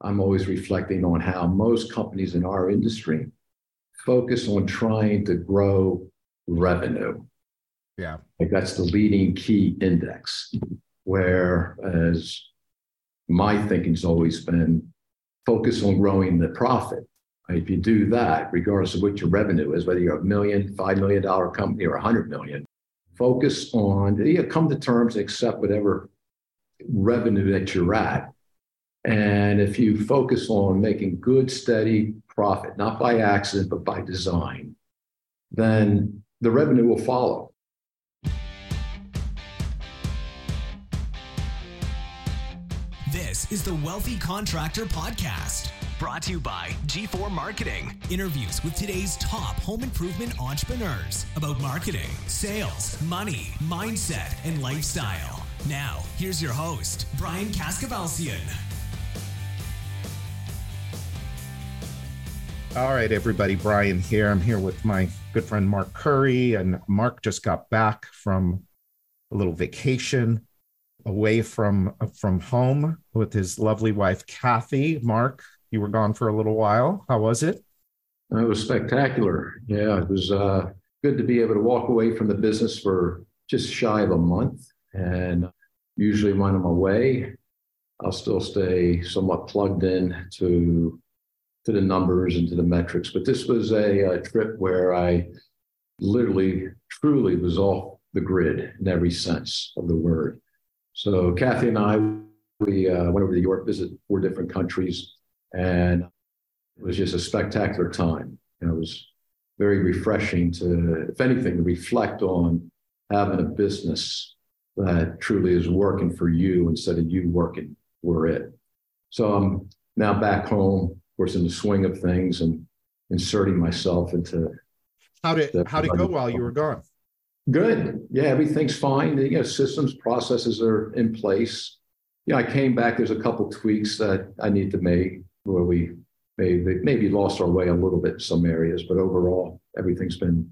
I'm always reflecting on how most companies in our industry focus on trying to grow revenue. Yeah. Like that's the leading key index. Whereas my thinking's always been focus on growing the profit. If you do that, regardless of what your revenue is, whether you're a million, five million dollar company or a hundred million, focus on you know, come to terms and accept whatever revenue that you're at. Mm-hmm. And if you focus on making good, steady profit, not by accident, but by design, then the revenue will follow. This is the Wealthy Contractor Podcast, brought to you by G4 Marketing. Interviews with today's top home improvement entrepreneurs about marketing, sales, money, mindset, and lifestyle. Now, here's your host, Brian Kaskavalciyan. All right, everybody. Brian here. I'm here with my good friend Mark Curry, and Mark just got back from a little vacation away from from home with his lovely wife Kathy. Mark, you were gone for a little while. How was it? It was spectacular. Yeah, it was uh, good to be able to walk away from the business for just shy of a month. And usually, when I'm away, I'll still stay somewhat plugged in to to the numbers and to the metrics. But this was a, a trip where I literally, truly was off the grid in every sense of the word. So Kathy and I, we uh, went over to Europe, visit four different countries, and it was just a spectacular time. And it was very refreshing to, if anything, to reflect on having a business that truly is working for you instead of you working for it. So I'm now back home, course, in the swing of things and inserting myself into. How did how did it go while you were gone? Good. Yeah, everything's fine. You know, systems, processes are in place. Yeah, I came back. There's a couple tweaks that I need to make where we maybe maybe lost our way a little bit in some areas, but overall, everything's been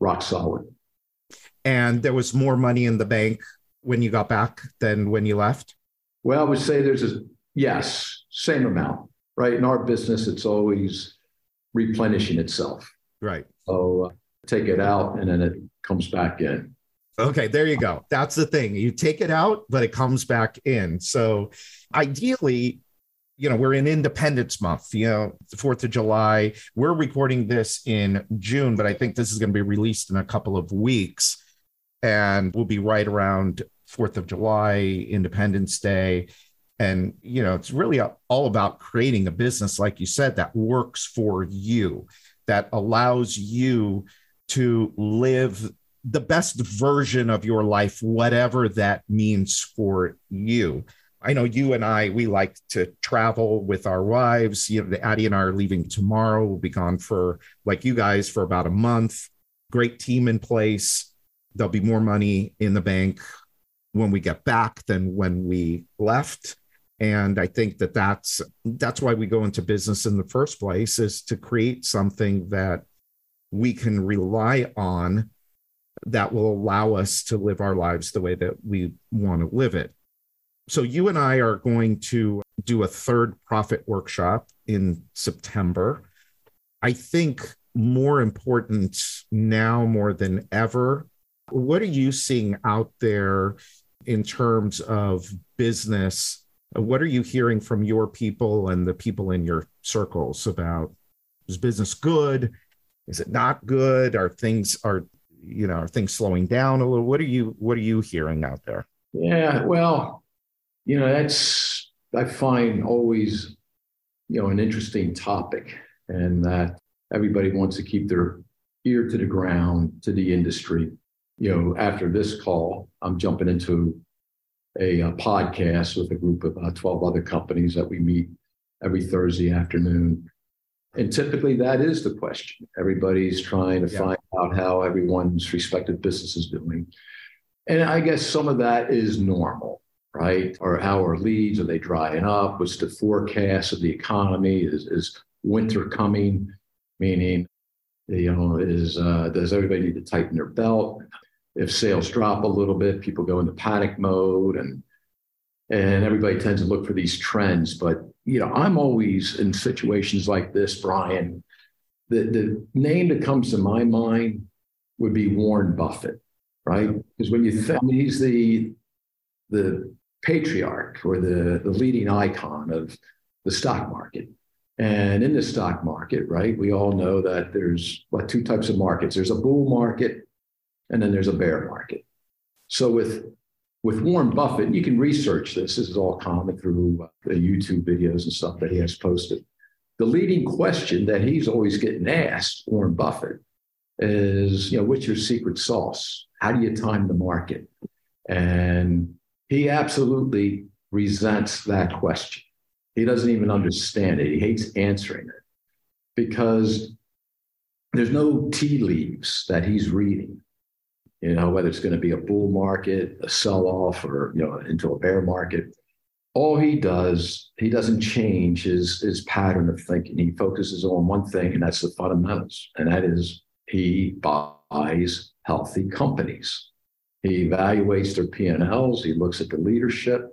rock solid. And there was more money in the bank when you got back than when you left. Well, I would say there's a yes, same amount. Right in our business, it's always replenishing itself. Right. So uh, take it out, and then it comes back in. Okay, there you go. That's the thing. You take it out, but it comes back in. So ideally, you know, we're in Independence Month, you know, the 4th of July. We're recording this in June, but I think this is going to be released in a couple of weeks. And we'll be right around 4th of July, Independence Day. And, you know, it's really all about creating a business, like you said, that works for you, that allows you to live the best version of your life, whatever that means for you. I know you and I, we like to travel with our wives. You know, Addie and I are leaving tomorrow. We'll be gone for, like you guys, for about a month. Great team in place. There'll be more money in the bank when we get back than when we left. And I think that that's that's why we go into business in the first place is to create something that we can rely on that will allow us to live our lives the way that we want to live it. So, you and I are going to do a third profit workshop in September. I think more important now more than ever. What are you seeing out there in terms of business? Uh, what are you hearing from your people and the people in your circles about is business good? Is it not good? Are things are you know are things slowing down a little? What are you what are you hearing out there? Yeah, well, you know that's I find always you know an interesting topic, and that everybody wants to keep their ear to the ground to the industry. You know, after this call, I'm jumping into a, a podcast with a group of uh, 12 other companies that we meet every Thursday afternoon and typically that is the question. Everybody's trying to yeah. find out how everyone's respective business is doing. And I guess some of that is normal, right? Or how are leads? Are they drying up? What's the forecast of the economy? Is, is winter coming? Meaning, you know, is uh, does everybody need to tighten their belt? If sales drop a little bit, people go into panic mode and and everybody tends to look for these trends. But you know, I'm always in situations like this, Brian. The the name that comes to my mind would be Warren Buffett, right? Because when you think he's the the patriarch or the, the leading icon of the stock market. And in the stock market, right, we all know that there's what two types of markets. There's a bull market and then there's a bear market. So with with Warren Buffett, you can research this. This is all common through uh, the YouTube videos and stuff that he has posted. The leading question that he's always getting asked, Warren Buffett, is, you know, what's your secret sauce? How do you time the market? And he absolutely resents that question. He doesn't even understand it. He hates answering it because there's no tea leaves that he's reading. You know, whether it's going to be a bull market, a sell off, or, you know, into a bear market. All he does, he doesn't change his, his pattern of thinking. He focuses on one thing, and that's the fundamentals. And that is he buys healthy companies. He evaluates their P&Ls, he looks at the leadership,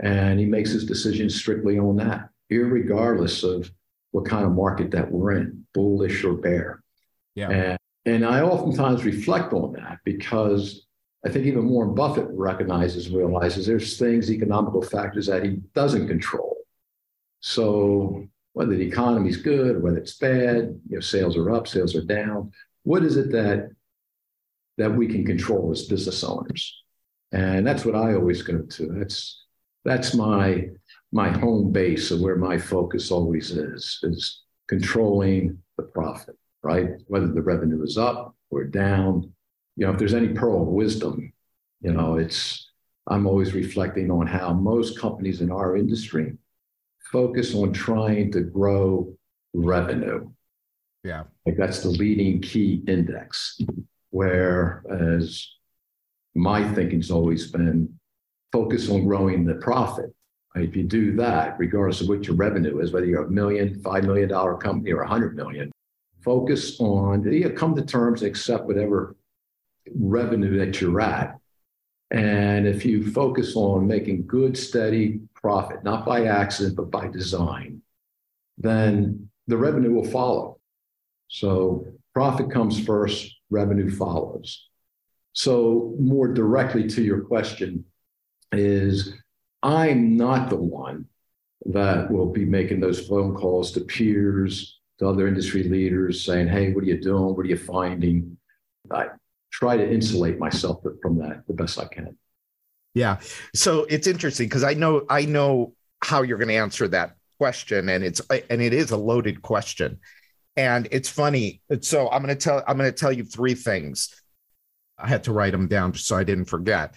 and he makes his decisions strictly on that, regardless of what kind of market that we're in, bullish or bear. Yeah. And, and I oftentimes reflect on that because I think even Warren Buffett recognizes, and realizes there's things, economical factors that he doesn't control. So whether the economy's good or whether it's bad, you know, sales are up, sales are down. What is it that that we can control as business owners. And that's what I always go to. That's that's my my home base of where my focus always is, is controlling the profit, right? Whether the revenue is up or down. You know, if there's any pearl of wisdom, you know, it's I'm always reflecting on how most companies in our industry focus on trying to grow revenue. Yeah. Like that's the leading key index. Whereas my thinking's always been focus on growing the profit. If you do that, regardless of what your revenue is, whether you're a million, five million dollar company or a hundred million, focus on you come to terms accept whatever revenue that you're at. And if you focus on making good, steady profit, not by accident, but by design, then the revenue will follow. So profit comes first, revenue follows. So, more directly to your question, is I'm not the one that will be making those phone calls to peers, to other industry leaders saying, Hey, what are you doing? What are you finding? I try to insulate myself from that the best I can. Yeah. So it's interesting because I know I know how you're going to answer that question and it's and it is a loaded question and it's funny. So I'm going to tell I'm going to tell you three things. I had to write them down just so I didn't forget.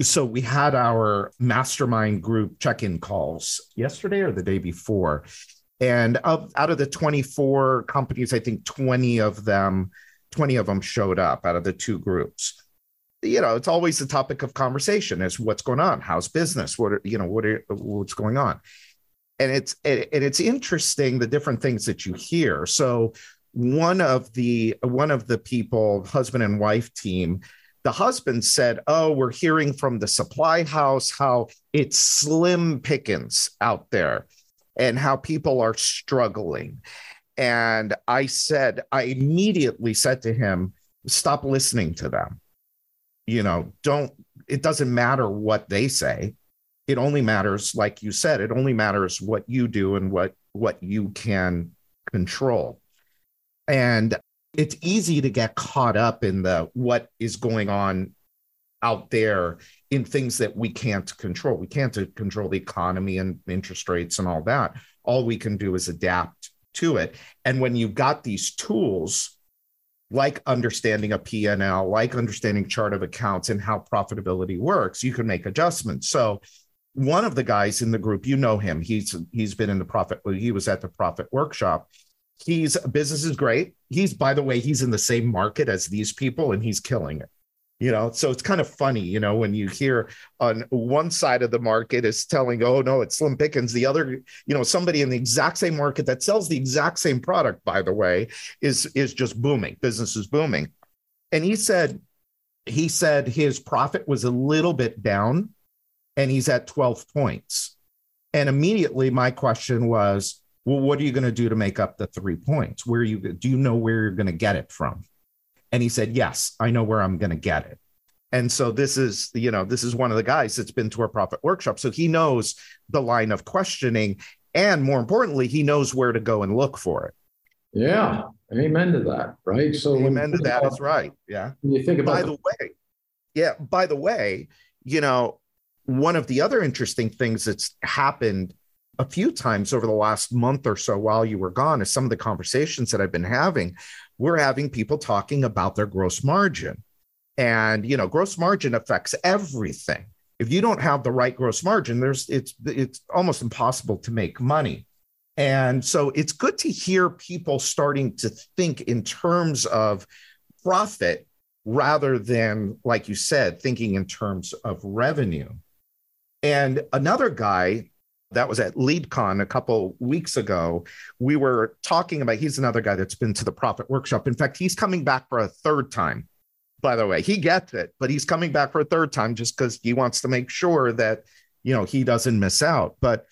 So we had our mastermind group check-in calls yesterday or the day before. And of, out of the 24 companies, I think 20 of them 20 of them showed up out of the two groups. You know it's always the topic of conversation is what's going on? How's business? What are, you know what are, what's going on? And it's and it's interesting the different things that you hear. So one of the one of the people husband and wife team the husband said oh we're hearing from the supply house how it's slim pickings out there and how people are struggling. And i said i immediately said to him stop listening to them. You know don't it doesn't matter what they say. It only matters like you said it only matters what you do and what what you can control. And it's easy to get caught up in the what is going on out there in things that we can't control we can't uh, control the economy and interest rates and all that all we can do is adapt to it and when you've got these tools like understanding a P&L, like understanding chart of accounts and how profitability works, you can make adjustments. So one of the guys in the group, you know him. He's he's been in the profit. He was at the profit workshop. He's business is great. He's by the way, he's in the same market as these people, and he's killing it. You know, so it's kind of funny, you know, when you hear on one side of the market is telling, oh no, it's slim pickings. The other, you know, somebody in the exact same market that sells the exact same product, by the way, is is just booming. Business is booming. And he said, he said his profit was a little bit down and he's at 12 points. And immediately my question was, well, what are you going to do to make up the three points? Where you do you know where you're going to get it from? And he said, Yes, I know where I'm going to get it. And so this is, you know, this is one of the guys that's been to a profit workshop. So he knows the line of questioning. And more importantly, he knows where to go and look for it. Yeah. Amen to that. Right. So amen to that. that is right. Yeah. You think about by the way, yeah, by the way, you know, one of the other interesting things that's happened a few times over the last month or so while you were gone is some of the conversations that I've been having. We're having people talking about their gross margin. And you know, gross margin affects everything. If you don't have the right gross margin, there's it's it's almost impossible to make money. And so it's good to hear people starting to think in terms of profit rather than, like you said, thinking in terms of revenue. And another guy that was at LeadCon a couple weeks ago. We were talking about, he's another guy that's been to the Profit Workshop. In fact, he's coming back for a third time, by the way. He gets it, but he's coming back for a third time just because he wants to make sure that, you know, he doesn't miss out. But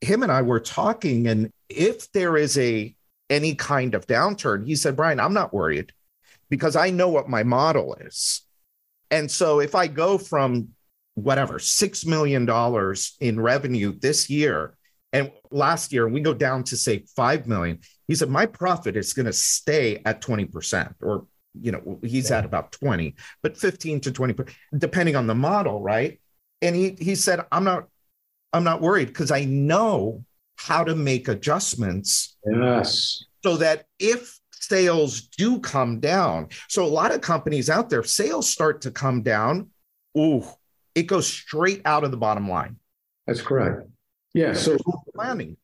him and I were talking, and if there is a any kind of downturn, he said, Brian, I'm not worried because I know what my model is. And so if I go from whatever, $6 million in revenue this year. And last year, we go down to say 5 million. He said, my profit is going to stay at 20%, or, you know, he's yeah. at about 20, but 15 to 20, depending on the model, right? And he, he said, I'm not, I'm not worried because I know how to make adjustments. Yes. So that if sales do come down, so a lot of companies out there, sales start to come down. Ooh, it goes straight out of the bottom line. That's correct. Yeah. So planning.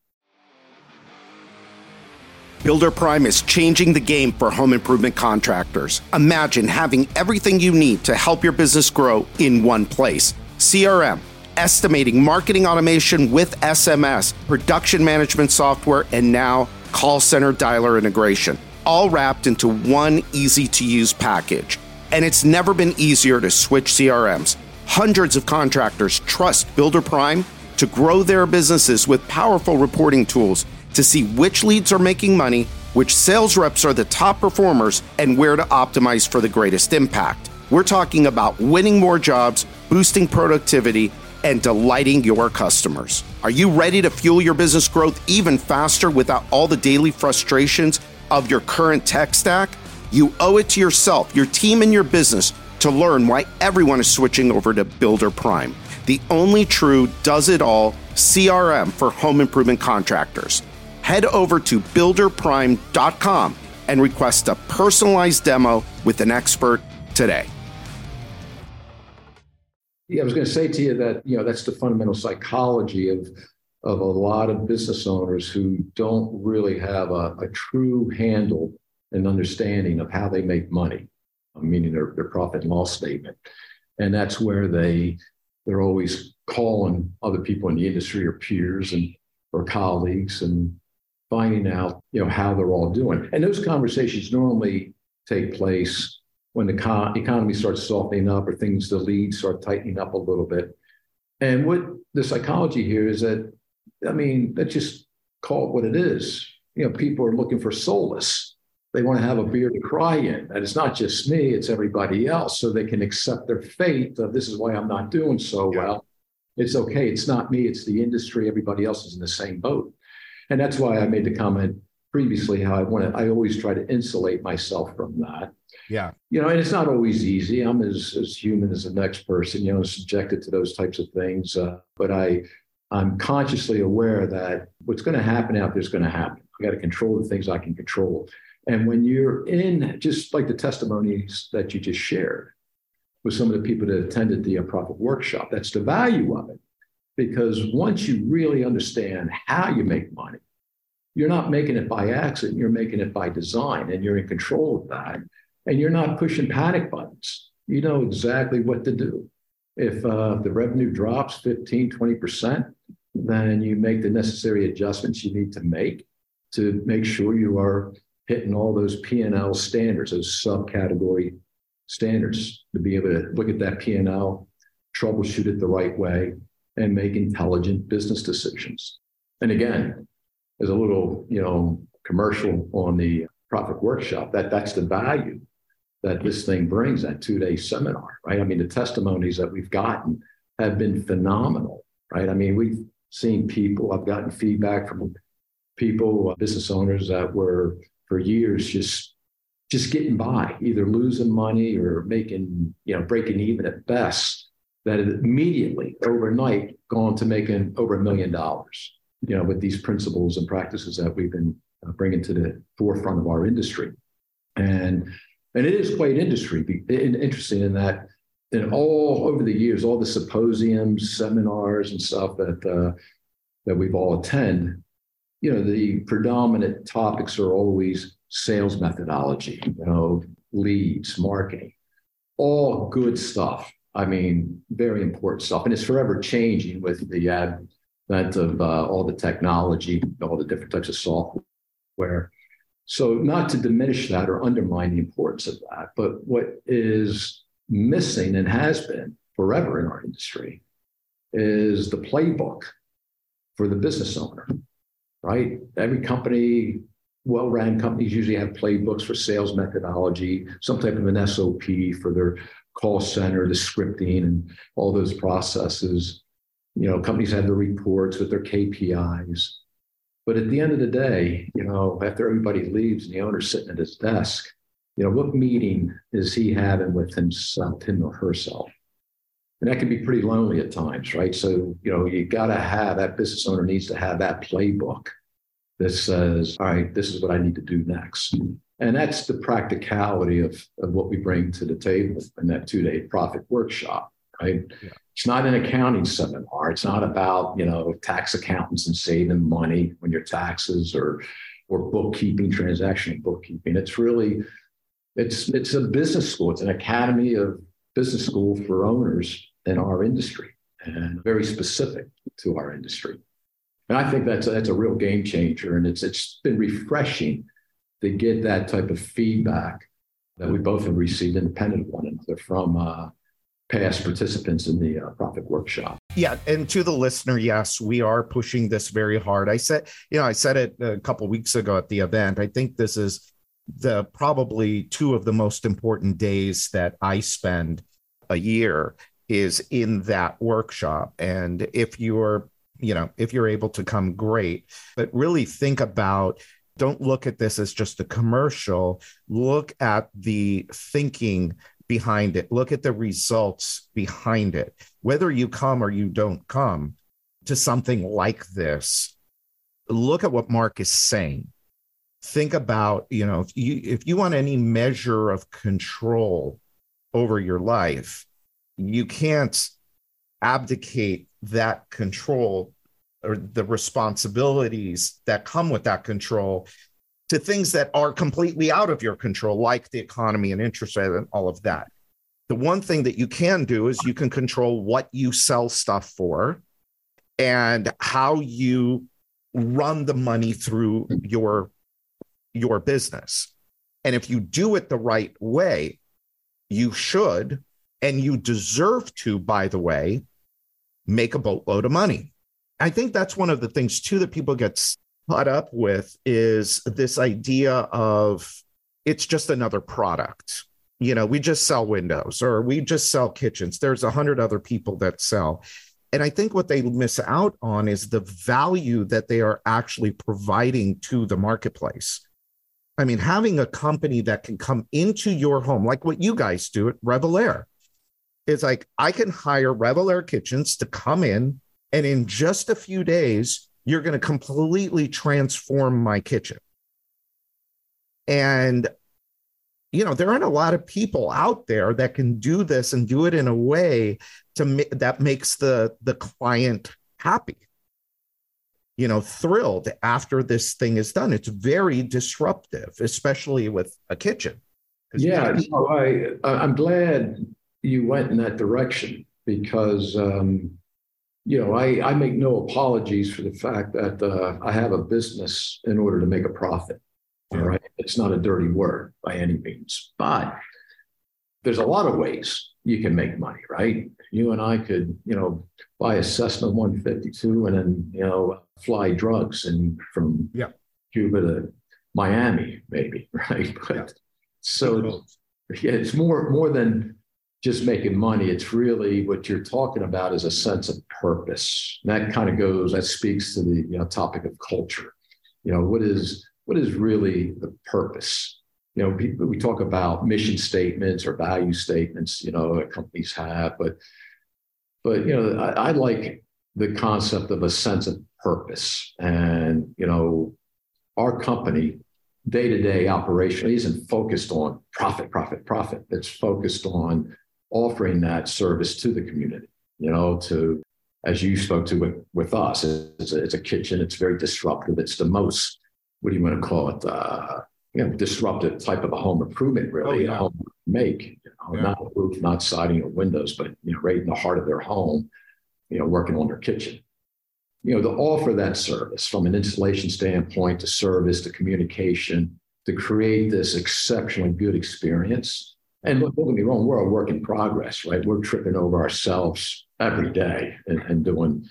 Builder Prime is changing the game for home improvement contractors. Imagine having everything you need to help your business grow in one place. CRM, estimating, marketing automation with SMS, production management software, and now call center dialer integration, all wrapped into one easy to use package. And it's never been easier to switch CRMs. Hundreds of contractors trust Builder Prime to grow their businesses with powerful reporting tools to see which leads are making money, which sales reps are the top performers, and where to optimize for the greatest impact. We're talking about winning more jobs, boosting productivity, and delighting your customers. Are you ready to fuel your business growth even faster without all the daily frustrations of your current tech stack? You owe it to yourself, your team, and your business to learn why everyone is switching over to Builder Prime, the only true does it all CRM for home improvement contractors. Head over to builderprime.com and request a personalized demo with an expert today. Yeah, I was going to say to you that you know that's the fundamental psychology of of a lot of business owners who don't really have a, a true handle and understanding of how they make money meaning their, their profit and loss statement. And that's where they they're always calling other people in the industry or peers and or colleagues and finding out you know how they're all doing. And those conversations normally take place when the co- economy starts softening up or things the leads start tightening up a little bit. And what the psychology here is that I mean, let's just call it what it is. You know, people are looking for solace they want to have a beer to cry in. And it's not just me, it's everybody else. So they can accept their fate of this is why I'm not doing so well. It's okay. It's not me, it's the industry. Everybody else is in the same boat. And that's why I made the comment previously how I want to, I always try to insulate myself from that. Yeah. You know, and it's not always easy. I'm as, as human as the next person, you know, subjected to those types of things. Uh, but I, I'm consciously aware that what's going to happen out there is going to happen. I got to control the things I can control. And when you're in, just like the testimonies that you just shared with some of the people that attended the profit workshop, that's the value of it. Because once you really understand how you make money, you're not making it by accident, you're making it by design, and you're in control of that. And you're not pushing panic buttons. You know exactly what to do. If uh, the revenue drops 15, 20%, then you make the necessary adjustments you need to make to make sure you are hitting all those P&L standards, those subcategory standards to be able to look at that P&L, troubleshoot it the right way, and make intelligent business decisions. And again, as a little, you know, commercial on the profit workshop, that that's the value that this thing brings, that two-day seminar, right? I mean, the testimonies that we've gotten have been phenomenal, right? I mean, we've seen people, I've gotten feedback from people, uh, business owners that were for years just just getting by, either losing money or making, you know, breaking even at best, that immediately overnight gone to making over a million dollars, you know, with these principles and practices that we've been uh, bringing to the forefront of our industry. And and it is quite industry interesting in that in all over the years, all the symposiums, seminars, and stuff that uh, that we've all attend, you know, the predominant topics are always sales methodology, you know, leads, marketing, all good stuff. I mean, very important stuff, and it's forever changing with the advent of uh, all the technology, all the different types of software. So, not to diminish that or undermine the importance of that, but what is missing and has been forever in our industry is the playbook for the business owner, right? Every company, well ran companies usually have playbooks for sales methodology, some type of an SOP for their call center, the scripting, and all those processes. You know, companies have their reports with their KPIs. But at the end of the day, you know, after everybody leaves and the owner's sitting at his desk, you know, what meeting is he having with himself, him or herself? And that can be pretty lonely at times, right? So, you know, you got to have that business owner needs to have that playbook that says, all right, this is what I need to do next. And that's the practicality of, of what we bring to the table in that two day profit workshop, right? Yeah. It's not an accounting seminar. It's not about, you know, tax accountants and saving money when your taxes or or bookkeeping, transactional bookkeeping. It's really it's it's a business school. It's an academy of business school for owners in our industry and very specific to our industry. And I think that's a, that's a real game changer. And it's it's been refreshing to get that type of feedback that we both have received independent of one another from uh, past participants in the uh, profit workshop. Yeah, and to the listener, yes, we are pushing this very hard. I said, you know, I said it a couple weeks ago at the event. I think this is the probably two of the most important days that I spend a year is in that workshop. And if you're, you know, if you're able to come, great. But really think about don't look at this as just a commercial. Look at the thinking behind it. Look at the results behind it. Whether you come or you don't come to something like this, look at what Mark is saying. Think about, you know, if you if you want any measure of control over your life, you can't abdicate that control or the responsibilities that come with that control to things that are completely out of your control, like the economy and interest rate and all of that. The one thing that you can do is you can control what you sell stuff for and how you run the money through your your business. And if you do it the right way, you should and you deserve to by the way make a boatload of money. I think that's one of the things too that people get caught up with is this idea of it's just another product. You know, we just sell windows or we just sell kitchens. There's a hundred other people that sell. And I think what they miss out on is the value that they are actually providing to the marketplace. I mean, having a company that can come into your home, like what you guys do at Revelare, is like I can hire Revelare Kitchens to come in and in just a few days you're going to completely transform my kitchen. And, you know, there aren't a lot of people out there that can do this and do it in a way to ma- that makes the, the client happy, you know, thrilled after this thing is done. It's very disruptive, especially with a kitchen. Yeah, no, I, I'm glad you went in that direction because um, you know, I, I make no apologies for the fact that uh, I have a business in order to make a profit. All right. It's not a dirty word by any means, but there's a lot of ways you can make money, right? You and I could, you know, buy a Cessna 152 and then, you know, fly drugs and from yeah. Cuba to Miami, maybe, right? But yeah. so yeah, it's more more than just making money. It's really what you're talking about is a sense of purpose. And that kind of goes, that speaks to the you know, topic of culture. You know, what is what is really the purpose? You know, we, we talk about mission statements or value statements, you know, that companies have, but but you know, I, I like the concept of a sense of purpose. And, you know, our company day to day operation isn't focused on profit, profit, profit. It's focused on offering that service to the community, you know, to, as you spoke to with, with us, it's a, it's a kitchen, it's very disruptive. It's the most, what do you want to call it? Uh, you know, disruptive type of a home improvement, really, oh, yeah. a home make, you know, yeah. not roof, not siding or windows, but, you know, right in the heart of their home, you know, working on their kitchen. You know, to offer that service from an installation standpoint to service to communication to create this exceptionally good experience and don't get me wrong, we're a work in progress, right? We're tripping over ourselves every day and, and doing,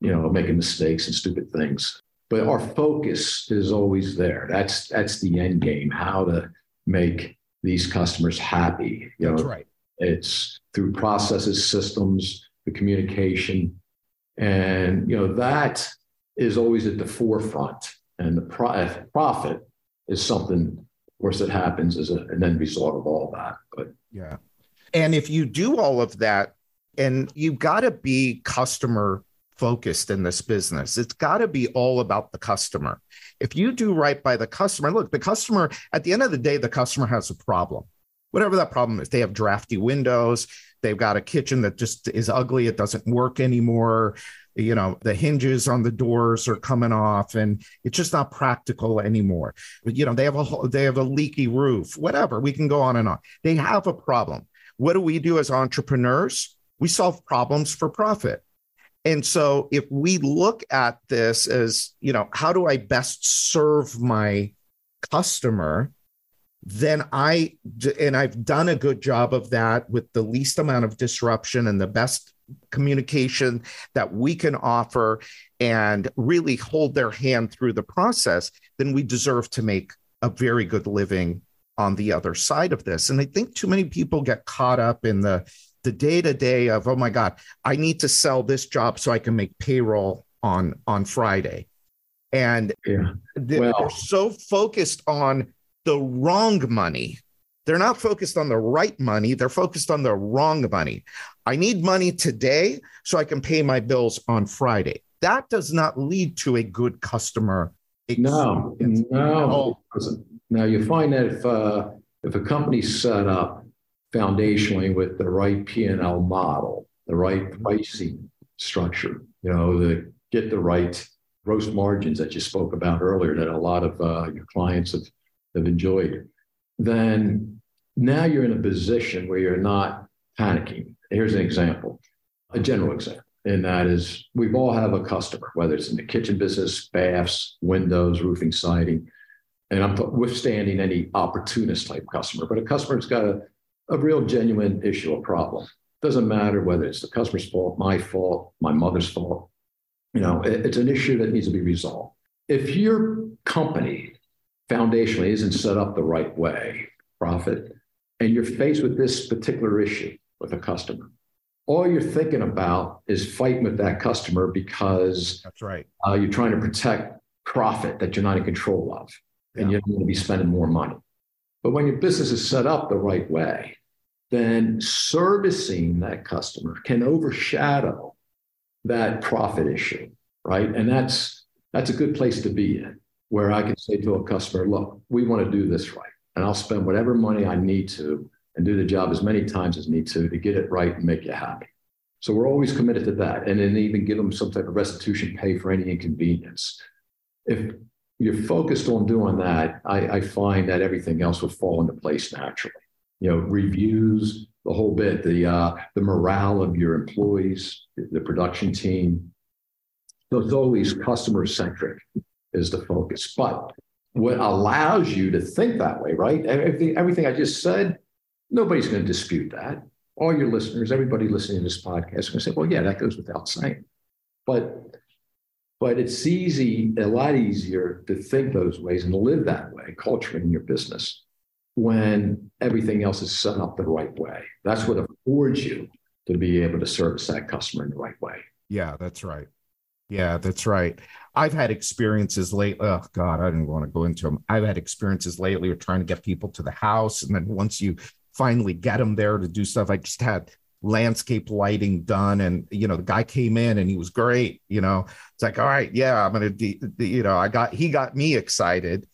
you know, making mistakes and stupid things. But our focus is always there. That's that's the end game, how to make these customers happy. You know, that's right. It's through processes, systems, the communication. And you know, that is always at the forefront. And the pro- uh, profit is something course, it happens as a, an end result of all that. But yeah. And if you do all of that, and you've got to be customer focused in this business. It's got to be all about the customer. If you do right by the customer, look, the customer, at the end of the day, the customer has a problem. Whatever that problem is, they have drafty windows, they've got a kitchen that just is ugly, it doesn't work anymore. You know the hinges on the doors are coming off and it's just not practical anymore. You know they have a they have a leaky roof whatever. We can go on and on. They have a problem. What do we do as entrepreneurs? We solve problems for profit. And so if we look at this as you know how do i best serve my customer then I and I've done a good job of that with the least amount of disruption and the best communication that we can offer and really hold their hand through the process, then we deserve to make a very good living on the other side of this. And I think too many people get caught up in the the day to day of oh my god, I need to sell this job so I can make payroll on on Friday. And yeah. well, they're so focused on the wrong money they're not focused on the right money. They're focused on the wrong money. I need money today so I can pay my bills on Friday. That does not lead to a good customer experience. No, no. Now you find that if uh, if a company's set up foundationally with the right P and L model, the right pricing structure, you know, the get the right gross margins that you spoke about earlier, that a lot of uh, your clients have have enjoyed then now you're in a position where you're not panicking. Here's an example, a general example, and that is we all have a customer, whether it's in the kitchen business, baths, windows, roofing, siding, and I'm withstanding any opportunist type customer, but a customer's got a, a real genuine issue, a problem. Doesn't matter whether it's the customer's fault, my fault, my mother's fault. You know, it, it's an issue that needs to be resolved. If your company foundationally isn't set up the right way, profit, and you're faced with this particular issue with a customer, all you're thinking about is fighting with that customer because that's right. Uh, you're trying to protect profit that you're not in control of, and yeah. you don't want to be spending more money. But when your business is set up the right way, then servicing that customer can overshadow that profit issue, right? And that's that's a good place to be in where I can say to a customer, look, we want to do this right. And I'll spend whatever money I need to and do the job as many times as need to to get it right and make you happy. So we're always committed to that. And then even give them some type of restitution pay for any inconvenience. If you're focused on doing that, I, I find that everything else will fall into place naturally. You know, reviews, the whole bit, the uh, the morale of your employees, the production team. So it's always customer centric is the focus. But what allows you to think that way, right? Everything, everything I just said, nobody's going to dispute that. all your listeners, everybody listening to this podcast, is going to say, "Well, yeah, that goes without saying," but but it's easy, a lot easier to think those ways and live that way, culture in your business, when everything else is set up the right way. That's what affords you to be able to service that customer in the right way. Yeah, that's right. Yeah, that's right. I've had experiences late. Oh God, I didn't want to go into them. I've had experiences lately of trying to get people to the house, and then once you finally get them there to do stuff, I just had landscape lighting done, and you know the guy came in and he was great. You know, it's like, all right, yeah, I'm gonna, de- de- you know, I got he got me excited.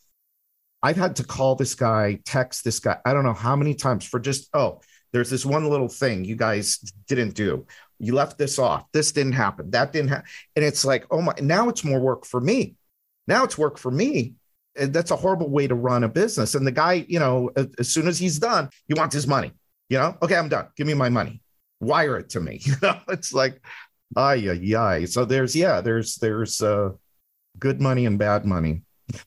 I've had to call this guy, text this guy. I don't know how many times for just oh, there's this one little thing you guys didn't do you left this off. This didn't happen. That didn't happen and it's like oh my now it's more work for me. Now it's work for me. And that's a horrible way to run a business. And the guy you know as soon as he's done he wants his money you know? Okay i'm done. Give me my money. Wire it to me you know? It's like ay yeah so there's yeah there's there's uh good money and bad money.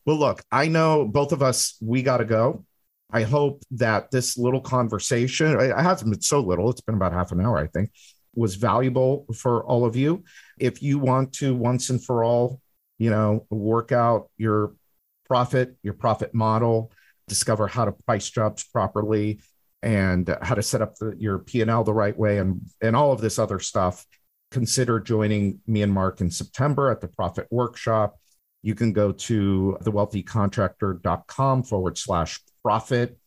Well look i know both of us we got to go. I hope that this little conversation it hasn't been so little. It's been about half an hour i think was valuable for all of you. If you want to once and for all, you know, work out your profit, your profit model, discover how to price jobs properly and how to set up the, your P&L the right way and and all of this other stuff, consider joining me and Mark in September at the Profit Workshop. You can go to thewealthycontractor.com forward slash profit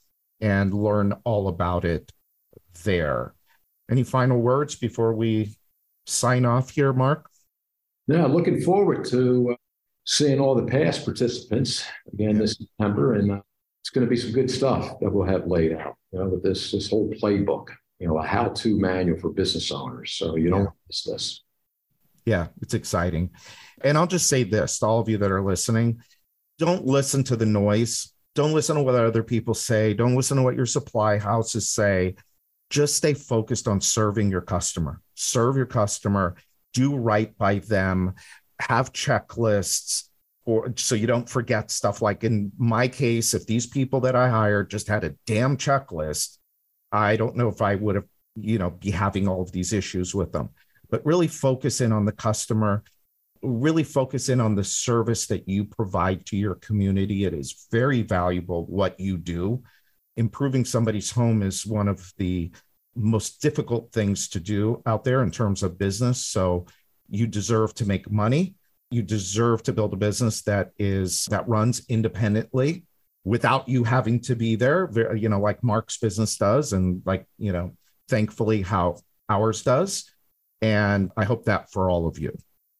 and learn all about it there. Any final words before we sign off here, Mark? Yeah, looking forward to uh, seeing all the past participants again this September, and uh, it's going to be some good stuff that we'll have laid out. You know, with this this whole playbook, you know, a how-to manual for business owners, so you don't miss this. Yeah, it's exciting, and I'll just say this to all of you that are listening: don't listen to the noise. Don't listen to what other people say. Don't listen to what your supply houses say just stay focused on serving your customer. Serve your customer, do right by them, have checklists or so you don't forget stuff like in my case if these people that I hired just had a damn checklist, I don't know if I would have, you know, be having all of these issues with them. But really focus in on the customer, really focus in on the service that you provide to your community. It is very valuable what you do improving somebody's home is one of the most difficult things to do out there in terms of business. So you deserve to make money. You deserve to build a business that is that runs independently without you having to be there, you know, like Mark's business does and like, you know, thankfully how ours does. And I hope that for all of you.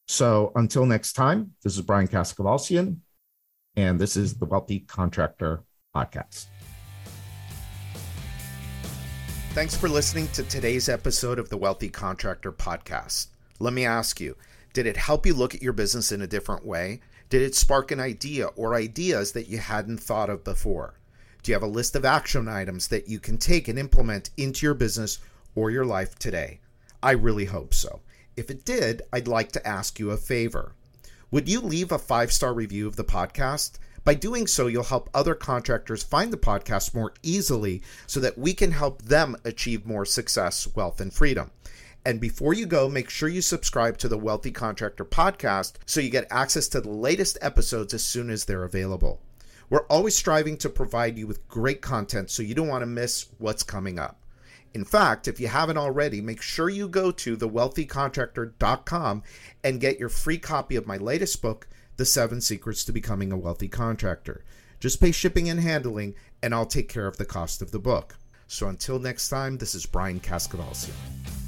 So until next time, this is Brian Kaskavalciyan, and this is the Wealthy Contractor Podcast. Thanks for listening to today's episode of the Wealthy Contractor Podcast. Let me ask you did it help you look at your business in a different way? Did it spark an idea or ideas that you hadn't thought of before? Do you have a list of action items that you can take and implement into your business or your life today? I really hope so. If it did, I'd like to ask you a favor. Would you leave a five star review of the podcast? By doing so, you'll help other contractors find the podcast more easily so that we can help them achieve more success, wealth, and freedom. And before you go, make sure you subscribe to the Wealthy Contractor podcast so you get access to the latest episodes as soon as they're available. We're always striving to provide you with great content so you don't want to miss what's coming up. In fact, if you haven't already, make sure you go to thewealthycontractor.com and get your free copy of my latest book, the Seven Secrets to Becoming a Wealthy Contractor. Just pay shipping and handling, and I'll take care of the cost of the book. So until next time, this is Brian Kaskavalciyan.